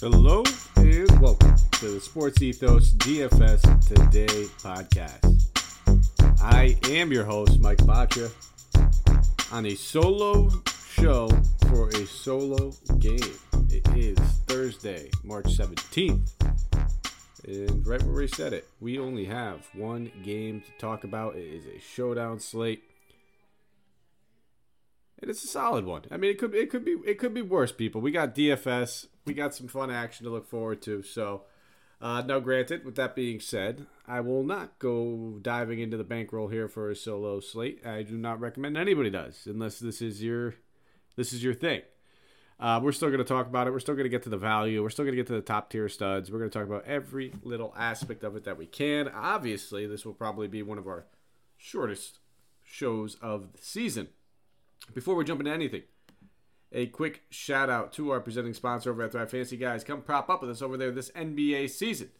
Hello and welcome to the Sports Ethos DFS Today podcast. I am your host, Mike Apotria, on a solo show for a solo game. It is Thursday, March 17th. And right where we said it, we only have one game to talk about. It is a showdown slate. And it's a solid one. I mean, it could it could be it could be worse, people. We got DFS. We got some fun action to look forward to. So, uh, now, granted, with that being said, I will not go diving into the bankroll here for a solo slate. I do not recommend anybody does, unless this is your this is your thing. Uh, we're still going to talk about it. We're still going to get to the value. We're still going to get to the top tier studs. We're going to talk about every little aspect of it that we can. Obviously, this will probably be one of our shortest shows of the season. Before we jump into anything, a quick shout out to our presenting sponsor over at Thrive Fantasy. Guys, come prop up with us over there this NBA season.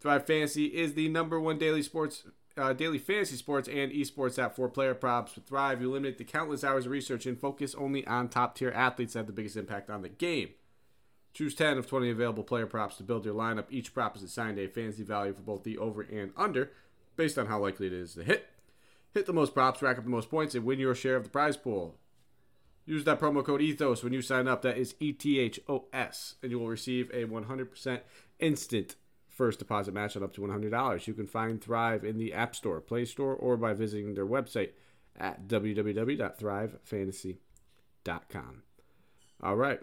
Thrive Fantasy is the number one daily sports, uh, daily fantasy sports and esports app for player props. With Thrive, you eliminate the countless hours of research and focus only on top tier athletes that have the biggest impact on the game. Choose 10 of 20 available player props to build your lineup. Each prop is assigned a fantasy value for both the over and under based on how likely it is to hit. Hit the most props, rack up the most points, and win your share of the prize pool. Use that promo code ETHOS when you sign up. That is E T H O S, and you will receive a 100% instant first deposit match on up to $100. You can find Thrive in the App Store, Play Store, or by visiting their website at www.thrivefantasy.com. All right,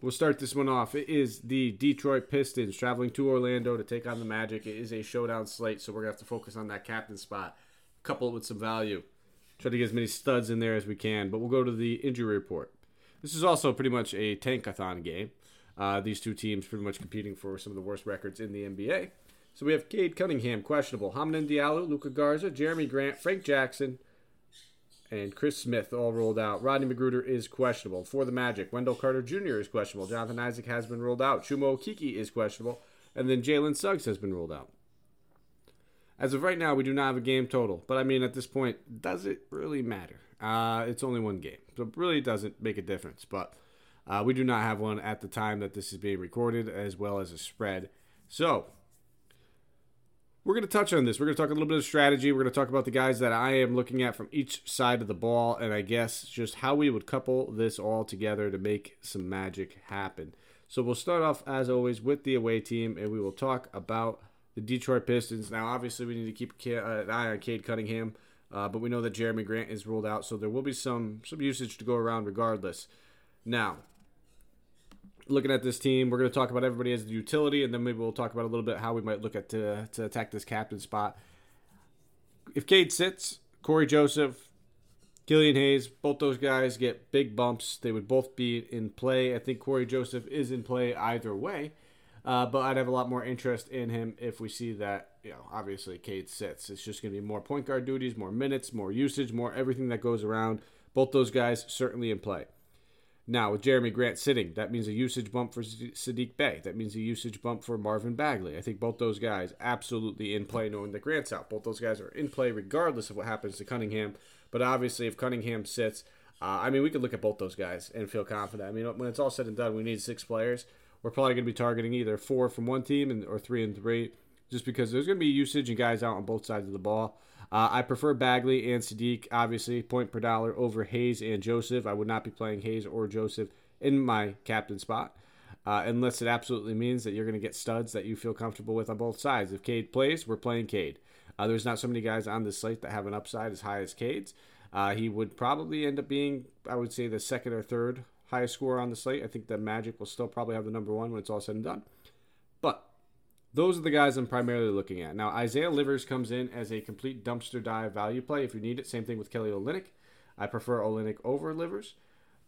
we'll start this one off. It is the Detroit Pistons traveling to Orlando to take on the Magic. It is a showdown slate, so we're going to have to focus on that captain spot, couple it with some value. Try to get as many studs in there as we can, but we'll go to the injury report. This is also pretty much a tankathon game. Uh, these two teams pretty much competing for some of the worst records in the NBA. So we have Cade Cunningham, questionable. Hamidou Diallo, Luka Garza, Jerami Grant, Frank Jackson, and Chris Smith all rolled out. Rodney McGruder is questionable. For the Magic, Wendell Carter Jr. is questionable. Jonathan Isaac has been ruled out. Chuma Okeke is questionable. And then Jalen Suggs has been ruled out. As of right now, we do not have a game total. But I mean, at this point, does it really matter? Uh, it's only one game. So it really doesn't make a difference. But uh, we do not have one at the time that this is being recorded, as well as a spread. So we're going to touch on this. We're going to talk a little bit of strategy. We're going to talk about the guys that I am looking at from each side of the ball, and I guess just how we would couple this all together to make some magic happen. So we'll start off, as always, with the away team, and we will talk about the Detroit Pistons. Now, obviously, we need to keep an eye on Cade Cunningham, uh, but we know that Jerami Grant is ruled out, so there will be some some usage to go around regardless. Now, looking at this team, we're going to talk about everybody as the utility, and then maybe we'll talk about a little bit how we might look at to, to attack this captain spot. If Cade sits, Cory Joseph, Killian Hayes, both those guys get big bumps. They would both be in play. I think Cory Joseph is in play either way. Uh, but I'd have a lot more interest in him if we see that, you know, obviously Cade sits. It's just going to be more point guard duties, more minutes, more usage, more everything that goes around. Both those guys certainly in play. Now, with Jerami Grant sitting, that means a usage bump for Saddiq Bey. That means a usage bump for Marvin Bagley. I think both those guys absolutely in play, knowing that Grant's out. Both those guys are in play regardless of what happens to Cunningham. But obviously, if Cunningham sits, uh, I mean, we could look at both those guys and feel confident. I mean, when it's all said and done, we need six players we're probably going to be targeting either four from one team and, or three and three, just because there's going to be usage and guys out on both sides of the ball. Uh, I prefer Bagley and Saddiq, obviously, point per dollar over Hayes and Joseph. I would not be playing Hayes or Joseph in my captain spot. Uh, unless it absolutely means that you're going to get studs that you feel comfortable with on both sides. If Cade plays, we're playing Cade. Uh, there's not so many guys on this slate that have an upside as high as Cade's. Uh, he would probably end up being, I would say, the second or third highest score on the slate. I think the Magic will still probably have the number one when it's all said and done. But those are the guys I'm primarily looking at. Now, Isaiah Livers comes in as a complete dumpster dive value play if you need it. Same thing with Kelly Olynyk. I prefer Olynyk over Livers,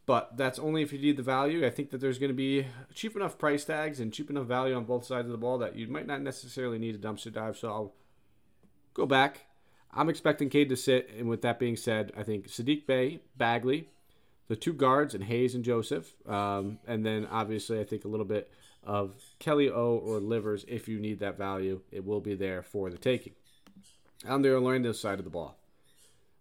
but that's only if you need the value. I think that there's going to be cheap enough price tags and cheap enough value on both sides of the ball that you might not necessarily need a dumpster dive. So I'll go back. I'm expecting Cade to sit, and with that being said, I think Saddiq Bey, Bagley, the two guards and Hayes and Joseph, um, and then obviously I think a little bit of Kelly O or Livers if you need that value. It will be there for the taking. On the Orlando side of the ball,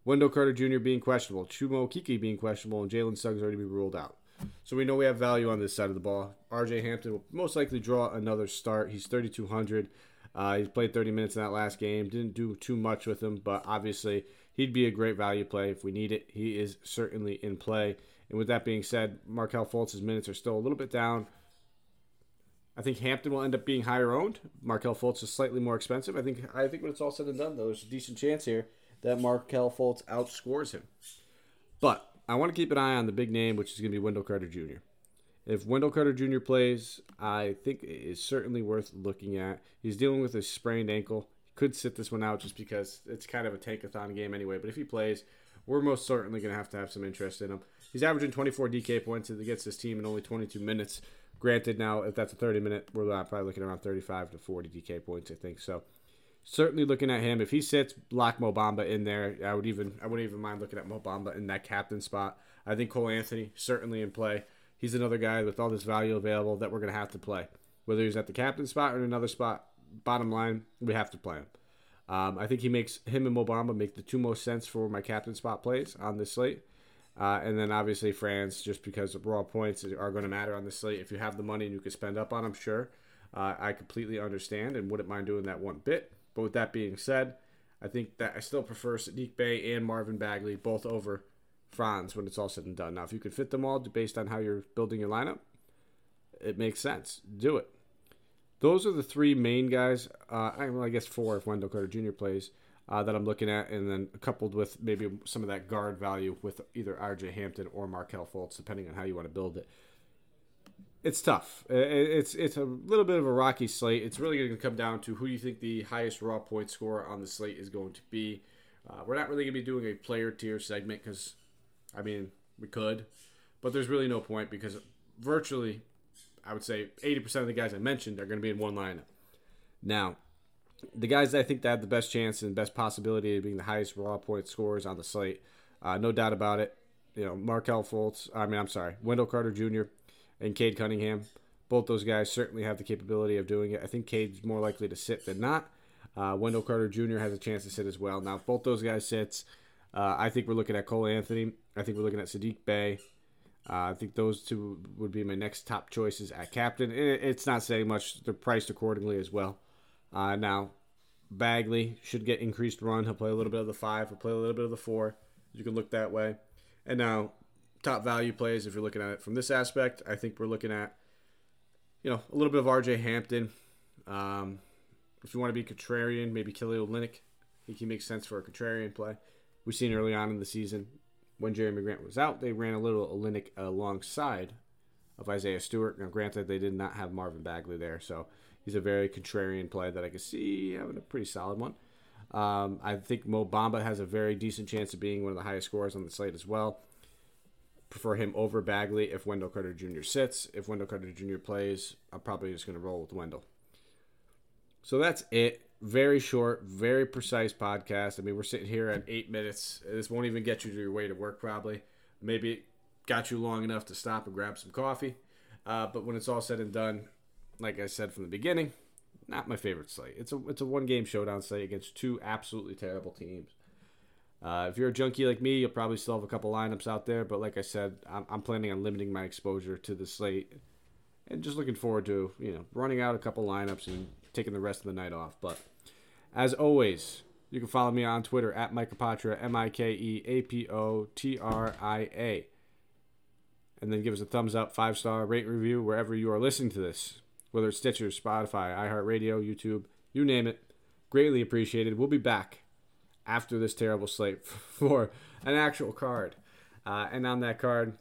Wendell Carter Jr. being questionable, Chuma Okeke being questionable, and Jalen Suggs already be ruled out. So we know we have value on this side of the ball. RJ Hampton will most likely draw another start. He's 3,200. Uh, he's played 30 minutes in that last game. Didn't do too much with him, but obviously he'd be a great value play if we need it. He is certainly in play. And with that being said, Markelle Fultz's minutes are still a little bit down. I think Hampton will end up being higher owned. Markelle Fultz is slightly more expensive. I think I think when it's all said and done, though, there's a decent chance here that Markelle Fultz outscores him. But I want to keep an eye on the big name, which is going to be Wendell Carter Jr. If Wendell Carter Jr. plays, I think it is certainly worth looking at. He's dealing with a sprained ankle. Could sit this one out just because it's kind of a tankathon game anyway. But if he plays, we're most certainly going to have to have some interest in him. He's averaging 24 DK points against his team in only 22 minutes. Granted, now if that's a 30 minute, we're probably looking around 35 to 40 DK points, I think. So certainly looking at him. If he sits, lock Mo Bamba in there. I would even I wouldn't even mind looking at Mo Bamba in that captain spot. I think Cole Anthony certainly in play. He's another guy with all this value available that we're gonna have to play. Whether he's at the captain spot or in another spot, bottom line, we have to play him. Um, I think he makes him and Mo Bamba make the two most sense for my captain spot plays on this slate. Uh, and then obviously Franz, just because the raw points are going to matter on the slate. If you have the money and you can spend up on them, sure. Uh, I completely understand and wouldn't mind doing that one bit. But with that being said, I think that I still prefer Saddiq Bey and Marvin Bagley both over Franz when it's all said and done. Now, if you can fit them all based on how you're building your lineup, it makes sense. Do it. Those are the three main guys. Uh, well, I guess four if Wendell Carter Jr. plays uh, that I'm looking at, and then coupled with maybe some of that guard value with either RJ Hampton or Markelle Fultz, depending on how you want to build it. It's tough. It's it's a little bit of a rocky slate. It's really going to come down to who you think the highest raw point scorer on the slate is going to be. Uh, we're not really going to be doing a player tier segment because, I mean, we could, but there's really no point because virtually, I would say 80% of the guys I mentioned are going to be in one lineup. Now, the guys that I think that have the best chance and best possibility of being the highest raw point scorers on the slate, uh, no doubt about it. You know, Markelle Fultz. I mean, I'm sorry, Wendell Carter Jr. and Cade Cunningham. Both those guys certainly have the capability of doing it. I think Cade's more likely to sit than not. Uh, Wendell Carter Jr. has a chance to sit as well. Now, if both those guys sits, uh, I think we're looking at Cole Anthony. I think we're looking at Saddiq Bey. Uh, I think those two would be my next top choices at captain. It, it's not saying much. They're priced accordingly as well. Uh, now, Bagley should get increased run. He'll play a little bit of the five. He'll play a little bit of the four. You can look that way. And now, top value plays, if you're looking at it from this aspect, I think we're looking at, you know, a little bit of RJ Hampton. Um, if you want to be contrarian, maybe Kelly Olynyk. I think he makes sense for a contrarian play. We've seen early on in the season when Jerami Grant was out, they ran a little Olynyk alongside of Isaiah Stewart. Now, granted, they did not have Marvin Bagley there, so he's a very contrarian play that I could see having a pretty solid one. Um, I think Mo Bamba has a very decent chance of being one of the highest scorers on the slate as well. Prefer him over Bagley if Wendell Carter Jr. sits. If Wendell Carter Jr. plays, I'm probably just going to roll with Wendell. So that's it. Very short, very precise podcast. I mean, we're sitting here at eight minutes. This won't even get you to your way to work, probably. Maybe it got you long enough to stop and grab some coffee. Uh, but when it's all said and done, like I said from the beginning, not my favorite slate. It's a it's a one game showdown slate against two absolutely terrible teams. Uh, if you're a junkie like me, you'll probably still have a couple lineups out there. But like I said, I'm, I'm planning on limiting my exposure to the slate, and just looking forward to you know running out a couple lineups and taking the rest of the night off. But as always, you can follow me on Twitter at Mike Apotria, M I K E A P O T R I A. And then give us a thumbs up, five star rate review wherever you are listening to this whether it's Stitcher, Spotify, iHeartRadio, YouTube, you name it. Greatly appreciated. We'll be back after this terrible slate for an actual card. Uh, and on that card,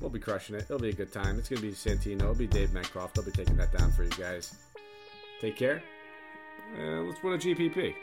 we'll be crushing it. It'll be a good time. It's going to be Santino. It'll be Dave Metcalf. They'll be taking that down for you guys. Take care. Uh, let's win a GPP.